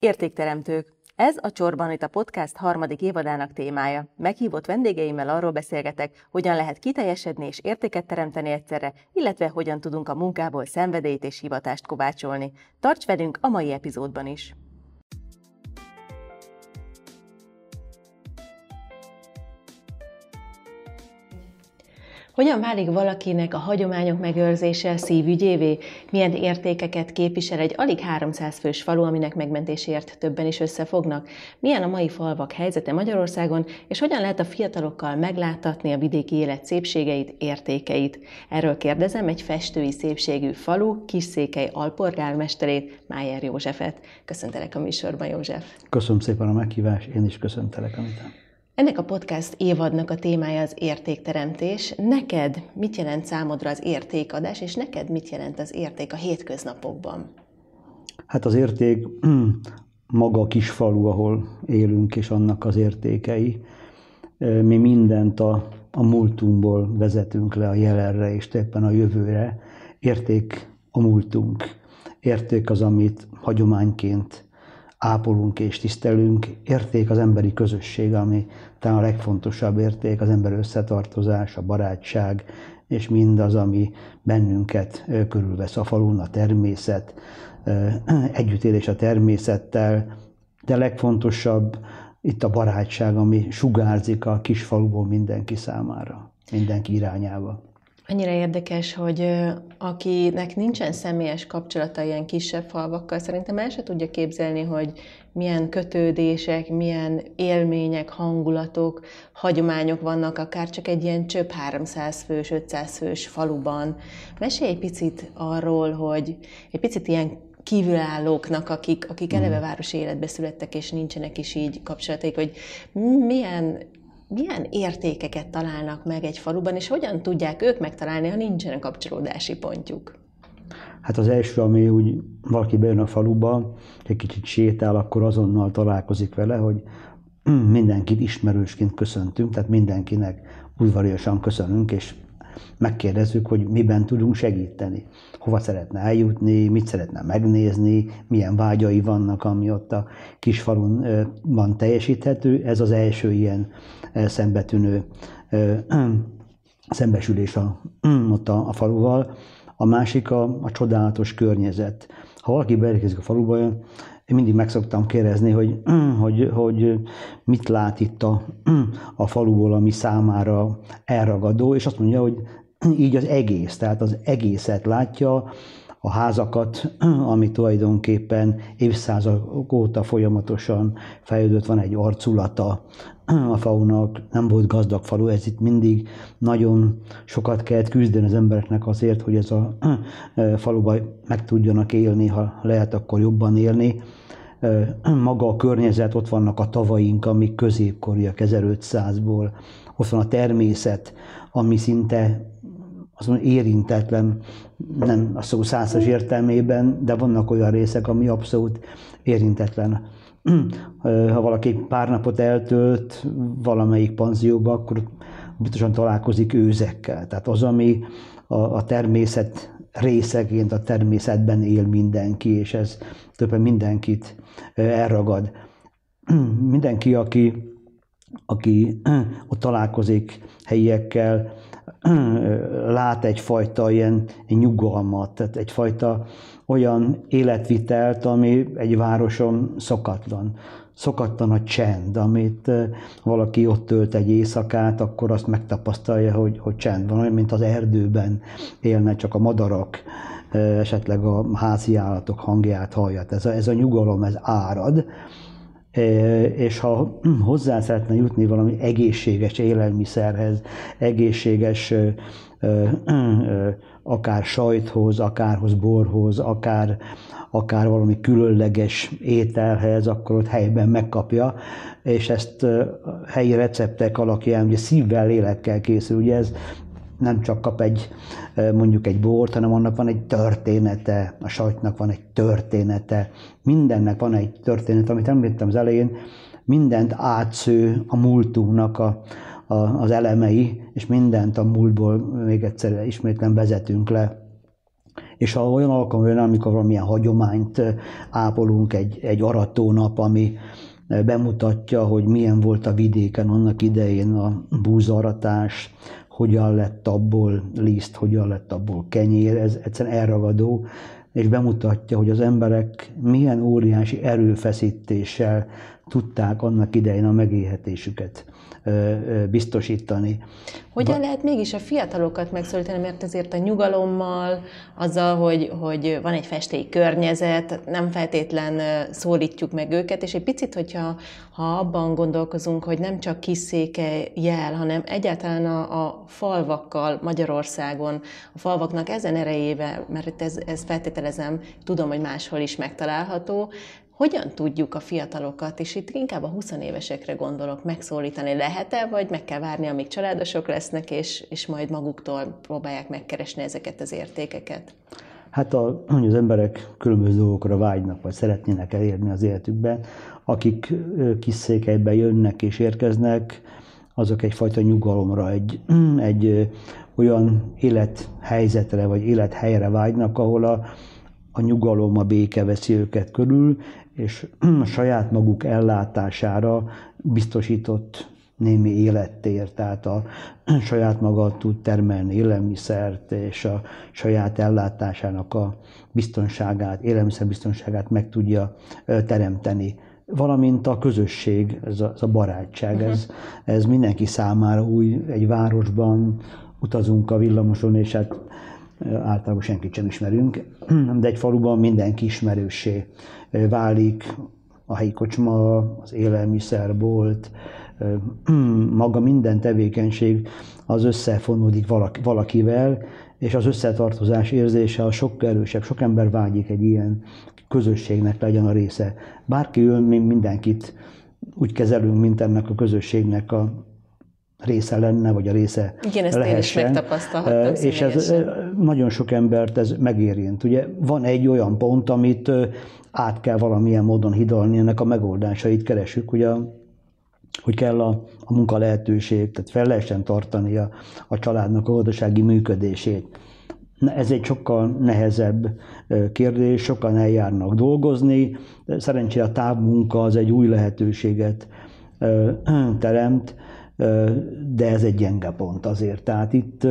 Értékteremtők. Ez a Csorban itt a podcast harmadik évadának témája. Meghívott vendégeimmel arról beszélgetek, hogyan lehet kiteljesedni és értéket teremteni egyszerre, illetve hogyan tudunk a munkából szenvedélyt és hivatást kovácsolni. Tarts velünk a mai epizódban is! Hogyan válik valakinek a hagyományok megőrzése szívügyévé? Milyen értékeket képvisel egy alig 300 fős falu, aminek megmentéséért többen is összefognak? Milyen a mai falvak helyzete Magyarországon, és hogyan lehet a fiatalokkal megláttatni a vidéki élet szépségeit, értékeit? Erről kérdezem egy festői szépségű falu, Kisszékely alpolgármesterét, Májer Józsefet. Köszöntelek a műsorban, József. Köszönöm szépen a meghívást, én is köszöntelek, Anita. Ennek a podcast évadnak a témája az értékteremtés. Neked mit jelent számodra az értékadás, és neked mit jelent az érték a hétköznapokban? Hát az érték maga a kis falu, ahol élünk, és annak az értékei. Mi mindent a, a múltunkból vezetünk le a jelenre, és éppen a jövőre. Érték a múltunk. Érték az, amit hagyományként ápolunk és tisztelünk. Érték az emberi közösség, ami talán a legfontosabb érték, az ember összetartozás, a barátság, és mindaz, ami bennünket körülvesz a falun, a természet, együttélés a természettel, de legfontosabb itt a barátság, ami sugárzik a kis faluból mindenki számára, mindenki irányába. Annyira érdekes, hogy akinek nincsen személyes kapcsolata ilyen kisebb falvakkal, szerintem el se tudja képzelni, hogy milyen kötődések, milyen élmények, hangulatok, hagyományok vannak, akár csak egy ilyen csöbb 300 fős, 500 fős faluban. Mesélj egy picit arról, hogy egy picit ilyen kívülállóknak, akik, akik eleve mm. városi életbe születtek, és nincsenek is így kapcsolataik, hogy milyen milyen értékeket találnak meg egy faluban, és hogyan tudják ők megtalálni, ha nincsen kapcsolódási pontjuk? Hát az első, ami úgy valaki bejön a faluba, egy kicsit sétál, akkor azonnal találkozik vele, hogy mindenkit ismerősként köszöntünk, tehát mindenkinek udvariasan köszönünk, és megkérdezzük, hogy miben tudunk segíteni. Hova szeretne eljutni, mit szeretne megnézni, milyen vágyai vannak, ami ott a kisfalun van teljesíthető. Ez az első ilyen szembetűnő szembesülés a, ott a, a faluval. A másik a, a csodálatos környezet. Ha valaki beérkezik a faluba, én mindig meg szoktam kérdezni, hogy, hogy, hogy mit lát itt a, a faluból, ami számára elragadó, és azt mondja, hogy így az egész, tehát az egészet látja, a házakat, ami tulajdonképpen évszázadok óta folyamatosan fejlődött, van egy arculata a faunak, nem volt gazdag falu, ez itt mindig nagyon sokat kellett küzdeni az embereknek azért, hogy ez a faluban meg tudjanak élni, ha lehet, akkor jobban élni. Maga a környezet, ott vannak a tavaink, amik középkoriak 1500-ból, ott van a természet, ami szinte azt mondom, érintetlen, nem a szó százas értelmében, de vannak olyan részek, ami abszolút érintetlen. Ha valaki pár napot eltölt valamelyik panzióba, akkor biztosan találkozik őzekkel. Tehát az, ami a, a természet részeként a természetben él mindenki, és ez többen mindenkit elragad. Mindenki, aki, aki ott találkozik helyiekkel, lát egyfajta ilyen nyugalmat, tehát egyfajta olyan életvitelt, ami egy városon szokatlan. Szokatlan a csend, amit valaki ott tölt egy éjszakát, akkor azt megtapasztalja, hogy, hogy csend van, olyan, mint az erdőben élne, csak a madarak, esetleg a házi állatok hangját hallja. Ez a, ez a nyugalom, ez árad, és ha hozzá szeretne jutni valami egészséges élelmiszerhez, egészséges akár sajthoz, akárhoz borhoz, akár, akár valami különleges ételhez, akkor ott helyben megkapja, és ezt helyi receptek alakján, ugye szívvel, lélekkel készül, ugye ez nem csak kap egy, mondjuk egy bort, hanem annak van egy története, a sajtnak van egy története, mindennek van egy történet, amit említettem az elején, mindent átsző a múltunknak a, a, az elemei, és mindent a múltból még egyszer ismétlen vezetünk le. És ha olyan alkalom jön, amikor valamilyen hagyományt ápolunk, egy, egy aratónap, ami bemutatja, hogy milyen volt a vidéken annak idején a búzaratás, hogyan lett abból liszt, hogyan lett abból kenyér, ez egyszerűen elragadó, és bemutatja, hogy az emberek milyen óriási erőfeszítéssel tudták annak idején a megélhetésüket biztosítani. Hogyan ba- lehet mégis a fiatalokat megszólítani, mert ezért a nyugalommal, azzal, hogy, hogy van egy festély környezet, nem feltétlen szólítjuk meg őket, és egy picit, hogyha ha abban gondolkozunk, hogy nem csak kiszéke jel, hanem egyáltalán a, a falvakkal Magyarországon, a falvaknak ezen erejével, mert ez, ez feltételezem, tudom, hogy máshol is megtalálható, hogyan tudjuk a fiatalokat, és itt inkább a 20 évesekre gondolok, megszólítani lehet-e, vagy meg kell várni, amíg családosok lesznek, és, és majd maguktól próbálják megkeresni ezeket az értékeket? Hát a, az emberek különböző dolgokra vágynak, vagy szeretnének elérni az életükben. Akik kis székelybe jönnek és érkeznek, azok egyfajta nyugalomra, egy, egy olyan élethelyzetre, vagy élethelyre vágynak, ahol a, a nyugalom, a béke veszi őket körül, és a saját maguk ellátására biztosított némi élettér, tehát a saját maga tud termelni élelmiszert, és a saját ellátásának a biztonságát, élelmiszerbiztonságát meg tudja teremteni. Valamint a közösség, ez a, ez a barátság, uh-huh. ez, ez mindenki számára új, egy városban utazunk a villamoson, és hát általában senkit sem ismerünk, de egy faluban mindenki ismerősé válik, a helyi kocsma, az élelmiszerbolt, maga minden tevékenység az összefonódik valakivel, és az összetartozás érzése a sokkal erősebb. Sok ember vágyik egy ilyen közösségnek legyen a része. Bárki jön, mi mindenkit úgy kezelünk, mint ennek a közösségnek a része lenne, vagy a része Igen, ezt lehessen. én is megtapasztalhattam És ez nagyon sok embert ez megérint. Ugye van egy olyan pont, amit át kell valamilyen módon hidalni, ennek a megoldásait keresünk, ugye hogy kell a, a munka lehetőség, tehát fel lehessen tartani a, a családnak a gazdasági működését. Ez egy sokkal nehezebb kérdés, sokan eljárnak dolgozni. Szerencsére a távmunka az egy új lehetőséget teremt, de ez egy gyenge pont azért. Tehát itt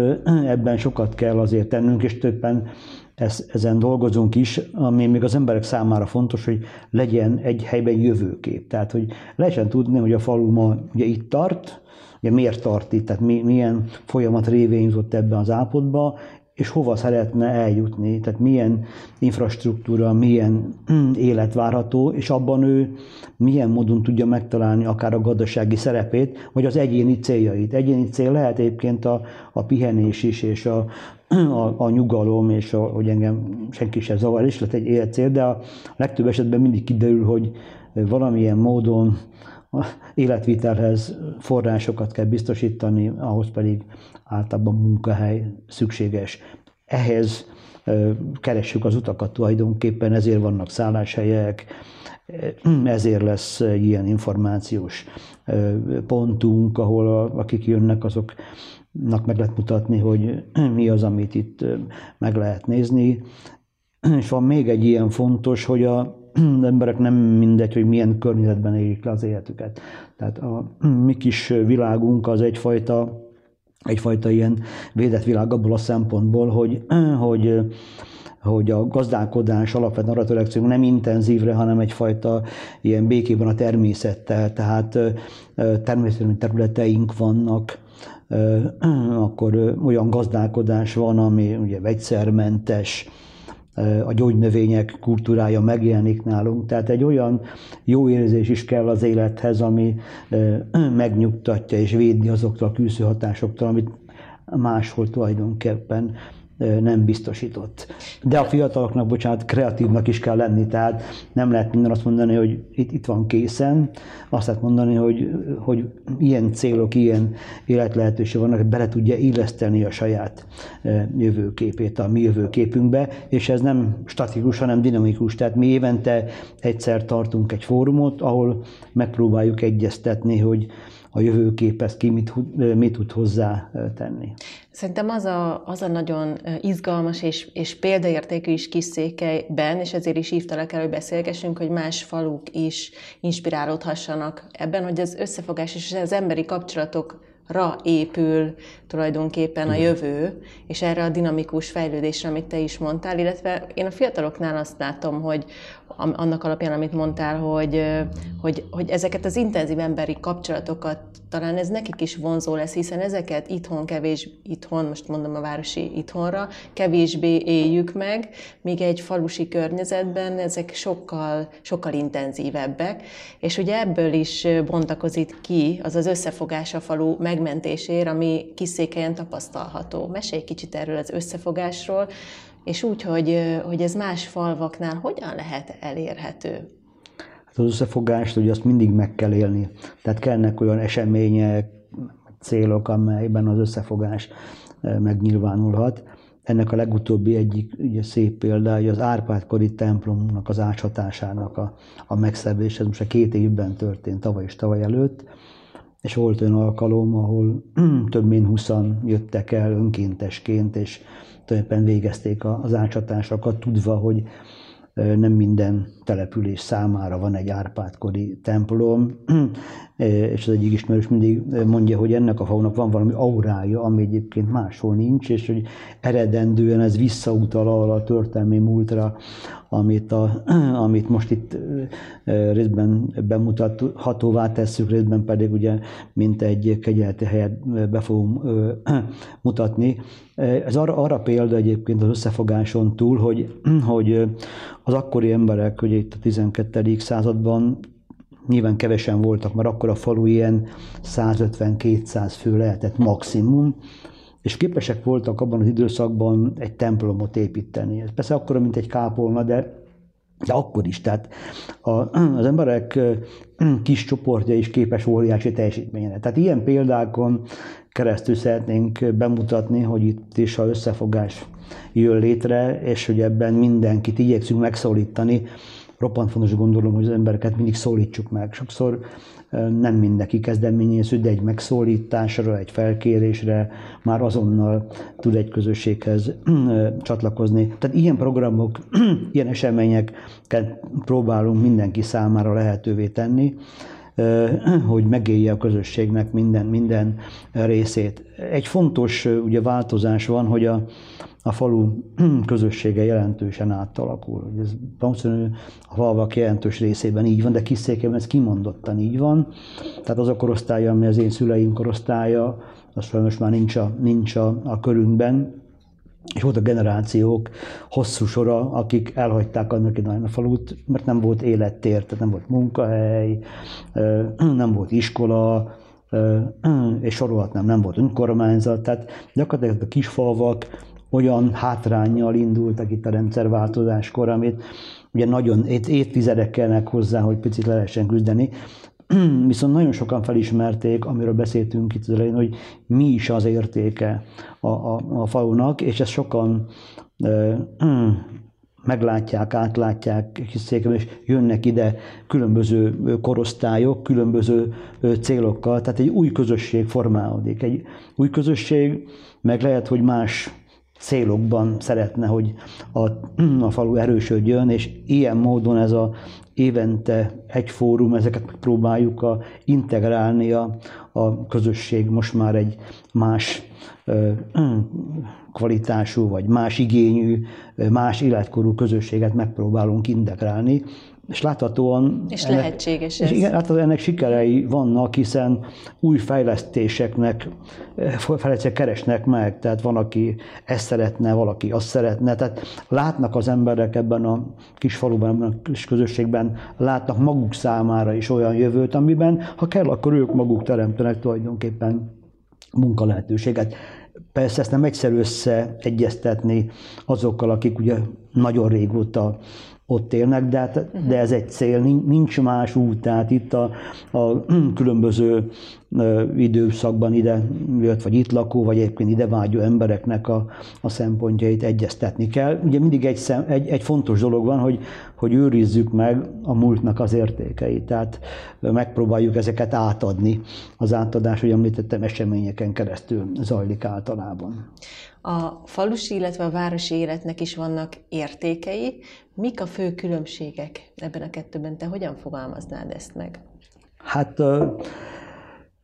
ebben sokat kell azért tennünk, és többen ezen dolgozunk is, ami még az emberek számára fontos, hogy legyen egy helyben jövőkép. Tehát, hogy lehessen tudni, hogy a falu ma ugye itt tart, ugye miért tart itt, tehát milyen folyamat révén jutott ebbe az állapotba, és hova szeretne eljutni, tehát milyen infrastruktúra, milyen élet várható, és abban ő milyen módon tudja megtalálni akár a gazdasági szerepét, vagy az egyéni céljait. Egyéni cél lehet egyébként a, a pihenés is, és a, a, a nyugalom, és a, hogy engem senki sem zavar, is lett egy életcél, de a legtöbb esetben mindig kiderül, hogy valamilyen módon életvitelhez forrásokat kell biztosítani, ahhoz pedig általában munkahely szükséges. Ehhez keressük az utakat tulajdonképpen, ezért vannak szálláshelyek, ezért lesz ilyen információs pontunk, ahol a, akik jönnek, azoknak meg lehet mutatni, hogy mi az, amit itt meg lehet nézni. És van még egy ilyen fontos, hogy a, emberek nem mindegy, hogy milyen környezetben élik le az életüket. Tehát a mi kis világunk az egyfajta, egyfajta ilyen védett világ abból a szempontból, hogy, hogy hogy a gazdálkodás alapvetően arra törekszünk nem intenzívre, hanem egyfajta ilyen békében a természettel, tehát természetesen területeink vannak, akkor olyan gazdálkodás van, ami ugye vegyszermentes, a gyógynövények kultúrája megjelenik nálunk. Tehát egy olyan jó érzés is kell az élethez, ami megnyugtatja és védi azoktól a külső hatásoktól, amit máshol tulajdonképpen nem biztosított. De a fiataloknak, bocsánat, kreatívnak is kell lenni, tehát nem lehet minden azt mondani, hogy itt, itt van készen, azt lehet mondani, hogy, hogy ilyen célok, ilyen életlehetőség vannak, hogy bele tudja illeszteni a saját jövőképét a mi jövőképünkbe, és ez nem statikus, hanem dinamikus. Tehát mi évente egyszer tartunk egy fórumot, ahol megpróbáljuk egyeztetni, hogy a jövőképhez ki mit, mit tud hozzá tenni. Szerintem az a, az a nagyon izgalmas és, és példaértékű is Kiszékelyben, és ezért is hívtalak el, hogy beszélgessünk, hogy más faluk is inspirálódhassanak ebben, hogy az összefogás és az emberi kapcsolatok ra épül tulajdonképpen a jövő, és erre a dinamikus fejlődésre, amit te is mondtál, illetve én a fiataloknál azt látom, hogy annak alapján, amit mondtál, hogy, hogy, hogy ezeket az intenzív emberi kapcsolatokat talán ez nekik is vonzó lesz, hiszen ezeket itthon kevés, itthon, most mondom a városi itthonra, kevésbé éljük meg, míg egy falusi környezetben ezek sokkal, sokkal intenzívebbek, és ugye ebből is bontakozik ki az az összefogás a falu megmentésért, ami kiszékelyen tapasztalható. Mesélj kicsit erről az összefogásról, és úgy, hogy, hogy ez más falvaknál hogyan lehet elérhető? Hát az összefogást, hogy azt mindig meg kell élni. Tehát kellnek olyan események, célok, amelyben az összefogás megnyilvánulhat. Ennek a legutóbbi egyik ugye, szép példája az Árpád-kori templomnak az áshatásának a, a megszerzése. Ez most a két évben történt, tavaly és tavaly előtt és volt olyan alkalom, ahol több mint 20 jöttek el önkéntesként, és tulajdonképpen végezték az átcsatásokat, tudva, hogy nem minden település számára van egy Árpádkori templom, és az egyik ismerős mindig mondja, hogy ennek a falunak van valami aurája, ami egyébként máshol nincs, és hogy eredendően ez visszautal arra a történelmi múltra, amit, a, amit most itt részben bemutathatóvá tesszük, részben pedig ugye, mint egy kegyelti helyet be fogunk mutatni. Ez arra, arra példa egyébként az összefogáson túl, hogy, hogy az akkori emberek, ugye itt a 12. században nyilván kevesen voltak, mert akkor a falu ilyen 150-200 fő lehetett maximum, és képesek voltak abban az időszakban egy templomot építeni. Ez persze akkor, mint egy kápolna, de, de akkor is. Tehát a, az emberek kis csoportja is képes óriási teljesítményre. Tehát ilyen példákon keresztül szeretnénk bemutatni, hogy itt is a összefogás jön létre, és hogy ebben mindenkit igyekszünk megszólítani. Roppant fontos gondolom, hogy az embereket mindig szólítsuk meg. Sokszor nem mindenki kezdeményező, de egy megszólításra, egy felkérésre már azonnal tud egy közösséghez csatlakozni. Tehát ilyen programok, ilyen eseményeket próbálunk mindenki számára lehetővé tenni, hogy megélje a közösségnek minden, minden részét. Egy fontos ugye, változás van, hogy a, a falu közössége jelentősen átalakul. Ez valószínűleg a falvak jelentős részében így van, de Kiszékében ez kimondottan így van. Tehát az a korosztály, ami az én szüleim korosztálya, az sajnos már nincs a, nincs a, a körünkben, és volt a generációk hosszú sora, akik elhagyták annak idején a falut, mert nem volt élettér, tehát nem volt munkahely, nem volt iskola, és sorolhatnám, nem volt önkormányzat, tehát gyakorlatilag a kisfalvak olyan hátrányjal indultak itt a rendszerváltozáskor, amit ugye nagyon évtizedek kellnek hozzá, hogy picit le lehessen küzdeni. Viszont nagyon sokan felismerték, amiről beszéltünk itt az elején, hogy mi is az értéke a, a, a falunak, és ezt sokan e, meglátják, átlátják, hiszék, és jönnek ide különböző korosztályok, különböző célokkal, tehát egy új közösség formálódik. Egy új közösség, meg lehet, hogy más célokban szeretne, hogy a, a falu erősödjön, és ilyen módon ez a évente egy fórum, ezeket próbáljuk a, integrálni a, a közösség most már egy más ö, kvalitású, vagy más igényű, más életkorú közösséget megpróbálunk integrálni, és láthatóan... És ennek, lehetséges ez. És igen, hát ennek sikerei vannak, hiszen új fejlesztéseknek, fejlesztések keresnek meg, tehát van, aki ezt szeretne, valaki azt szeretne, tehát látnak az emberek ebben a kis faluban, ebben a kis közösségben, látnak maguk számára is olyan jövőt, amiben, ha kell, akkor ők maguk teremtenek tulajdonképpen munkalehetőséget. Persze ezt nem egyszerű összeegyeztetni azokkal, akik ugye nagyon régóta ott élnek, de, hát, de ez egy cél, nincs más út, tehát itt a, a különböző időszakban ide jött, vagy itt lakó, vagy egyébként ide vágyó embereknek a, a szempontjait egyeztetni kell. Ugye mindig egy, szem, egy, egy fontos dolog van, hogy, hogy őrizzük meg a múltnak az értékeit, tehát megpróbáljuk ezeket átadni. Az átadás, hogy említettem, eseményeken keresztül zajlik általában. A falusi, illetve a városi életnek is vannak értékei. Mik a fő különbségek ebben a kettőben? Te hogyan fogalmaznád ezt meg? Hát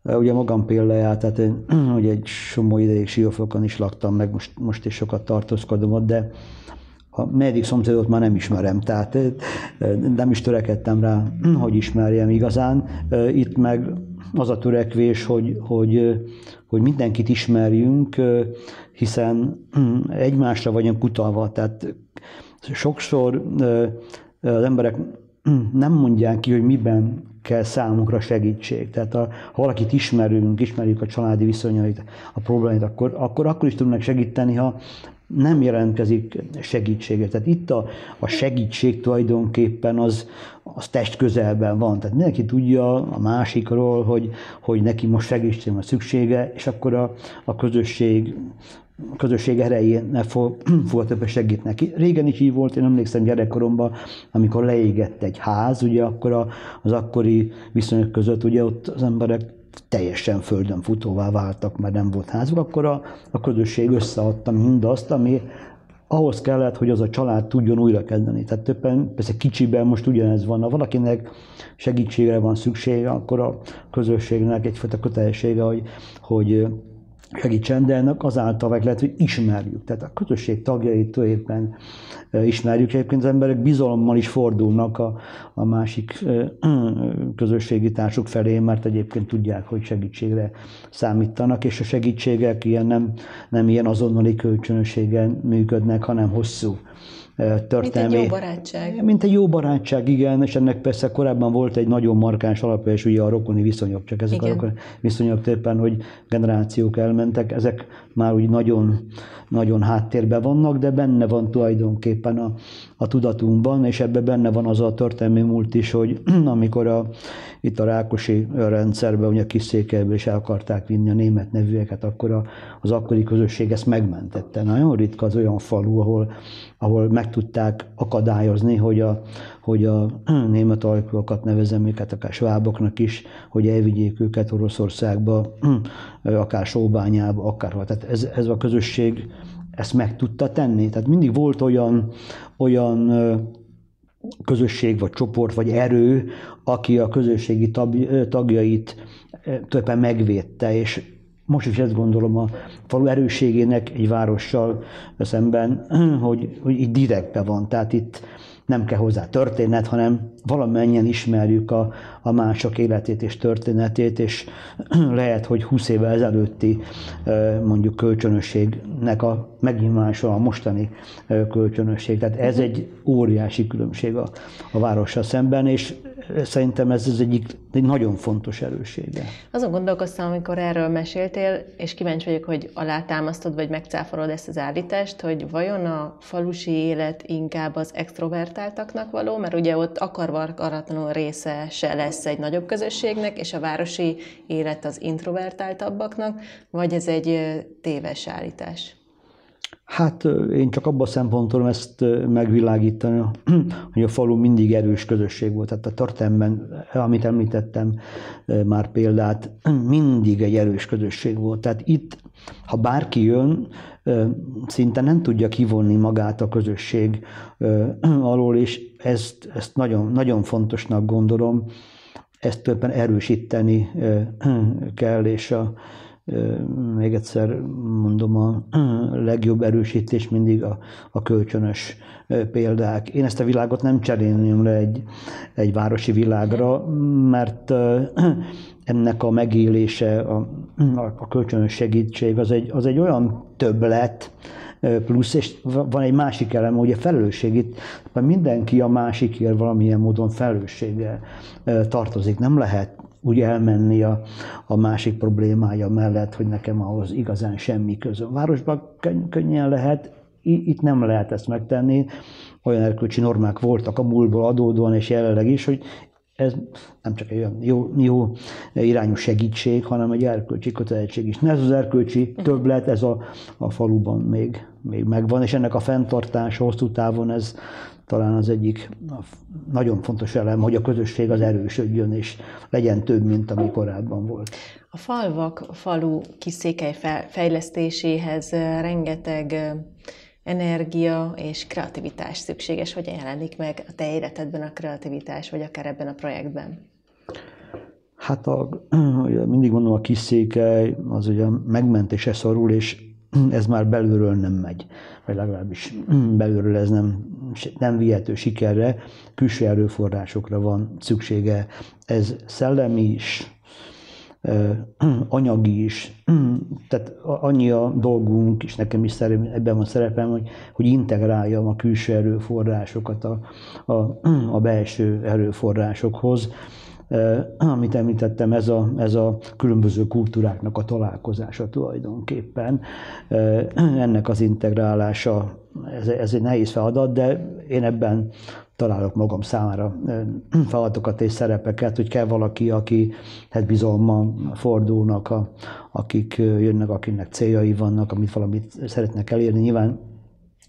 ugye magam példáját, tehát én ugye egy somó ideig Siófokon is laktam, meg most, most is sokat tartózkodom ott, de a meddig szomszédot már nem ismerem, tehát nem is törekedtem rá, hogy ismerjem igazán. Itt meg az a törekvés, hogy, hogy, hogy mindenkit ismerjünk, hiszen egymásra vagyunk utalva, tehát sokszor az emberek nem mondják ki, hogy miben kell számunkra segítség. Tehát ha valakit ismerünk, ismerjük a családi viszonyait, a problémait, akkor, akkor, akkor is tudnak segíteni, ha nem jelentkezik segítséget. Tehát itt a, a segítség tulajdonképpen az, az test közelben van. Tehát mindenki tudja a másikról, hogy, hogy neki most segítség van szüksége, és akkor a, a közösség a közösség erején fog, fog többet segít neki. Régen is így volt, én emlékszem gyerekkoromban, amikor leégett egy ház, ugye akkor a, az akkori viszonyok között, ugye ott az emberek teljesen földön futóvá váltak, mert nem volt házuk, akkor a, a közösség összeadta mindazt, ami ahhoz kellett, hogy az a család tudjon újra kezdeni. Tehát többen, persze kicsiben most ugyanez van. Ha valakinek segítségre van szüksége, akkor a közösségnek egyfajta kötelessége, hogy, hogy segítsen, de ennek azáltal meg lehet, hogy ismerjük. Tehát a közösség tagjait tulajdonképpen ismerjük. Egyébként az emberek bizalommal is fordulnak a, a másik közösségi társuk felé, mert egyébként tudják, hogy segítségre számítanak, és a segítségek ilyen nem, nem ilyen azonnali kölcsönösségen működnek, hanem hosszú történelmi... Mint egy jó barátság. Mint egy jó barátság, igen, és ennek persze korábban volt egy nagyon markáns alapja, és ugye a rokoni viszonyok, csak ezek igen. a rokoni viszonyok tulajdonképpen, hogy generációk elmentek, ezek már úgy nagyon, nagyon háttérben vannak, de benne van tulajdonképpen a, a tudatunkban, és ebben benne van az a történelmi múlt is, hogy amikor a, itt a Rákosi rendszerben, ugye a kis is el akarták vinni a német nevűeket, akkor a, az akkori közösség ezt megmentette. Nagyon ritka az olyan falu, ahol, ahol meg tudták akadályozni, hogy a, hogy a német ajkúakat nevezem őket, akár sváboknak is, hogy elvigyék őket Oroszországba, akár Sóbányába, akár. Tehát ez, ez a közösség ezt meg tudta tenni. Tehát mindig volt olyan, olyan közösség, vagy csoport, vagy erő, aki a közösségi tagjait többen megvédte, és most is ezt gondolom a falu erősségének egy várossal szemben, hogy, hogy így direktbe van. Tehát itt nem kell hozzá történet, hanem valamennyien ismerjük a, a mások életét és történetét, és lehet, hogy 20 évvel ezelőtti mondjuk kölcsönösségnek a megnyilvánulása a mostani kölcsönösség. Tehát ez egy óriási különbség a, a várossal szemben, és szerintem ez az egyik egy nagyon fontos erőssége. Azon gondolkoztam, amikor erről meséltél, és kíváncsi vagyok, hogy alátámasztod, vagy megcáfolod ezt az állítást, hogy vajon a falusi élet inkább az extrovertáltaknak való, mert ugye ott akarva akaratlanul része se lesz egy nagyobb közösségnek, és a városi élet az introvertáltabbaknak, vagy ez egy téves állítás? Hát én csak abban a szempontból ezt megvilágítani, hogy a falu mindig erős közösség volt. Tehát a tartalmban, amit említettem már példát, mindig egy erős közösség volt. Tehát itt, ha bárki jön, szinte nem tudja kivonni magát a közösség alól, és ezt, ezt nagyon, nagyon fontosnak gondolom, ezt többen erősíteni kell, és a, még egyszer mondom, a legjobb erősítés mindig a, a kölcsönös példák. Én ezt a világot nem cserélném le egy, egy városi világra, mert ennek a megélése, a, a kölcsönös segítség az egy, az egy olyan többlet, plusz, és van egy másik elem, a felelősség itt, mindenki a másikért valamilyen módon felelősséggel tartozik. Nem lehet úgy elmenni a, a másik problémája mellett, hogy nekem ahhoz igazán semmi közöm. Városban könnyen lehet, itt nem lehet ezt megtenni. Olyan erkölcsi normák voltak a múltból adódóan, és jelenleg is, hogy ez nem csak egy olyan jó, jó irányú segítség, hanem egy erkölcsi kötelezettség is. Ez az erkölcsi többlet, ez a, a faluban még, még megvan, és ennek a fenntartása hosszú távon ez talán az egyik nagyon fontos elem, hogy a közösség az erősödjön, és legyen több, mint ami korábban volt. A falvak, falu kiszékely fejlesztéséhez rengeteg energia és kreativitás szükséges. Hogyan jelenik meg a te életedben a kreativitás, vagy akár ebben a projektben? Hát a, mindig mondom, a kis székely az ugye megmentése szorul, és ez már belülről nem megy, vagy legalábbis belülről ez nem, nem vihető sikerre, külső erőforrásokra van szüksége. Ez szellemi is, anyagi is, tehát annyi a dolgunk, és nekem is szerep, ebben van szerepem, hogy, hogy integráljam a külső erőforrásokat a, a, a belső erőforrásokhoz. Amit említettem, ez a, ez a különböző kultúráknak a találkozása tulajdonképpen. Ennek az integrálása, ez, ez egy nehéz feladat, de én ebben találok magam számára feladatokat és szerepeket, hogy kell valaki, aki hát bizalommal fordulnak, a, akik jönnek, akinek céljai vannak, amit valamit szeretnek elérni. Nyilván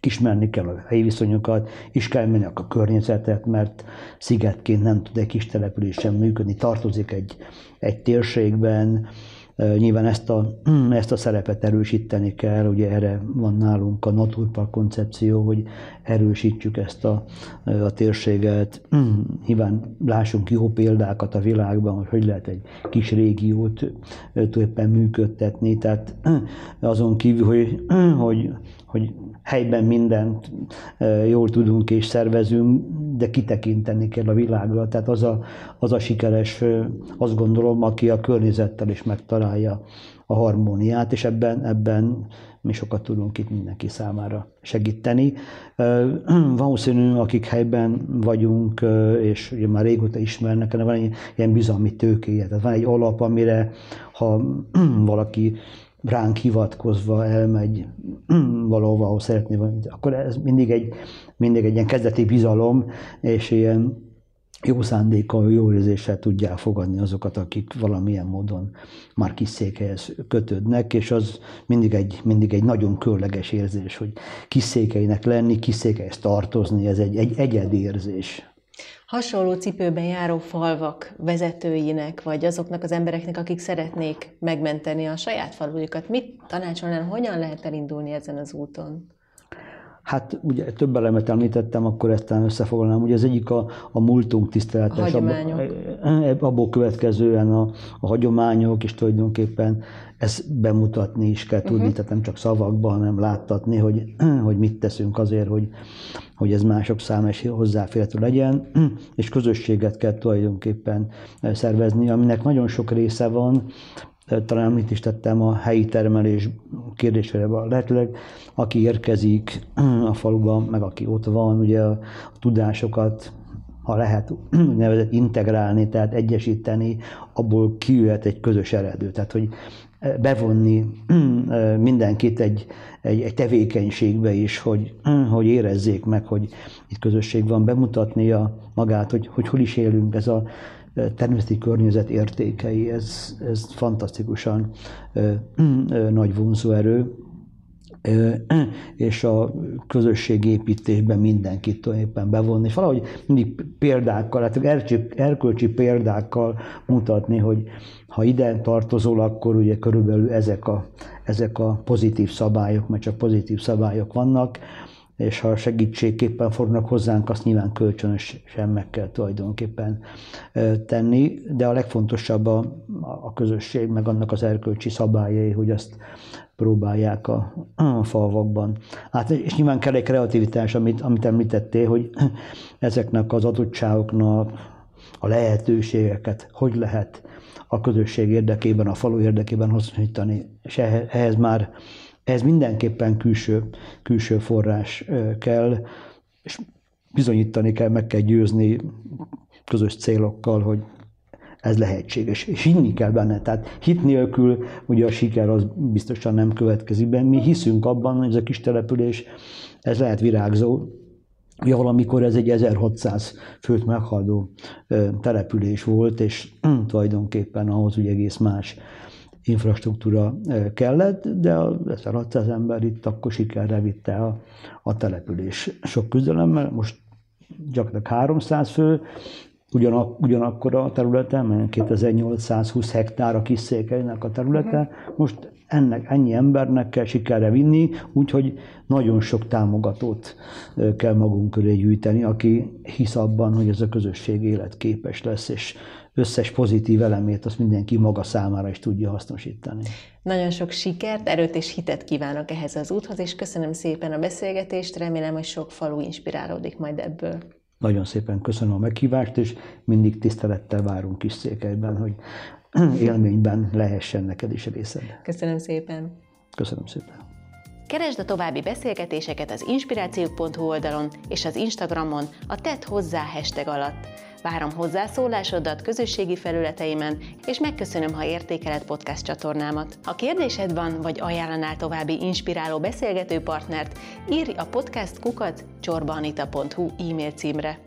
ismerni kell a helyi viszonyokat, ismerni a környezetet, mert szigetként nem tud egy kis település működni, tartozik egy, egy térségben, Nyilván ezt a, ezt a szerepet erősíteni kell, ugye erre van nálunk a Naturpark koncepció, hogy erősítsük ezt a, a térséget. Nyilván lássunk jó példákat a világban, hogy hogy lehet egy kis régiót tulajdonképpen működtetni, tehát azon kívül, hogy, hogy, hogy helyben mindent jól tudunk és szervezünk, de kitekinteni kell a világra. Tehát az a, az a sikeres, azt gondolom, aki a környezettel is megtalálja a harmóniát, és ebben, ebben mi sokat tudunk itt mindenki számára segíteni. Valószínű, akik helyben vagyunk, és ugye már régóta ismernek, van egy ilyen bizalmi tőkéje, tehát van egy alap, amire ha valaki ránk hivatkozva elmegy valahova, ahol szeretné valamit, akkor ez mindig egy, mindig egy ilyen kezdeti bizalom, és ilyen jó szándékkal, jó érzéssel tudják fogadni azokat, akik valamilyen módon már kis székelyhez kötődnek, és az mindig egy, mindig egy nagyon körleges érzés, hogy kis lenni, kis székelyhez tartozni, ez egy, egy egyedi érzés hasonló cipőben járó falvak vezetőinek, vagy azoknak az embereknek, akik szeretnék megmenteni a saját falujukat, mit tanácsolnál, hogyan lehet elindulni ezen az úton? Hát ugye több elemet említettem, akkor ezt összefoglalnám. Ugye az egyik a, a múltunk tisztelete, a hagyományok. Abból, abból következően a, a hagyományok, és tulajdonképpen ezt bemutatni is kell tudni, uh-huh. tehát nem csak szavakban, hanem láttatni, hogy, hogy mit teszünk azért, hogy, hogy ez mások számára is hozzáférhető legyen, és közösséget kell tulajdonképpen szervezni, aminek nagyon sok része van, talán amit is tettem a helyi termelés kérdésére, lehetőleg aki érkezik a faluban, meg aki ott van, ugye a, tudásokat, ha lehet nevezett integrálni, tehát egyesíteni, abból kijöhet egy közös eredő. Tehát, hogy bevonni mindenkit egy, egy, egy tevékenységbe is, hogy, hogy érezzék meg, hogy itt közösség van, bemutatni a magát, hogy, hogy hol is élünk, ez a természeti környezet értékei, ez, ez fantasztikusan nagy vonzóerő, és a közösségépítésben mindenkit éppen bevonni, és valahogy mindig példákkal, hát erkölcsi példákkal mutatni, hogy ha ide tartozol, akkor ugye körülbelül ezek a, ezek a pozitív szabályok, mert csak pozitív szabályok vannak, és ha segítségképpen fordulnak hozzánk, azt nyilván kölcsönösen meg kell tulajdonképpen tenni, de a legfontosabb a, a közösség, meg annak az erkölcsi szabályai, hogy azt próbálják a, a falvakban. Hát, és nyilván kell egy kreativitás, amit, amit említettél, hogy ezeknek az adottságoknak a lehetőségeket hogy lehet a közösség érdekében, a falu érdekében hasznosítani, és ehhez már ez mindenképpen külső, külső forrás kell, és bizonyítani kell, meg kell győzni közös célokkal, hogy ez lehetséges, és hinni kell benne. Tehát hit nélkül ugye a siker az biztosan nem következik be. Mi hiszünk abban, hogy ez a kis település, ez lehet virágzó, Ja, valamikor ez egy 1600 főt meghaldó település volt, és tulajdonképpen ahhoz ugye egész más infrastruktúra kellett, de a 1600 ember itt akkor sikerre vitte a, a település sok küzdelemmel. Most gyakorlatilag 300 fő, ugyanak, ugyanakkor a területen, 2820 hektár a kis székelynek a területe, uh-huh. most ennek, ennyi embernek kell sikerre vinni, úgyhogy nagyon sok támogatót kell magunk köré gyűjteni, aki hisz abban, hogy ez a közösség életképes lesz, és összes pozitív elemét azt mindenki maga számára is tudja hasznosítani. Nagyon sok sikert, erőt és hitet kívánok ehhez az úthoz, és köszönöm szépen a beszélgetést, remélem, hogy sok falu inspirálódik majd ebből. Nagyon szépen köszönöm a meghívást, és mindig tisztelettel várunk kis székelyben, hogy élményben lehessen neked is részed. Köszönöm szépen. Köszönöm szépen. Keresd a további beszélgetéseket az inspirációk.hu oldalon és az Instagramon a Tedd hozzá hashtag alatt. Várom hozzászólásodat közösségi felületeimen, és megköszönöm, ha értékeled podcast csatornámat. Ha kérdésed van, vagy ajánlanál további inspiráló beszélgető partnert, írj a podcast kukat csorbanita.hu e-mail címre.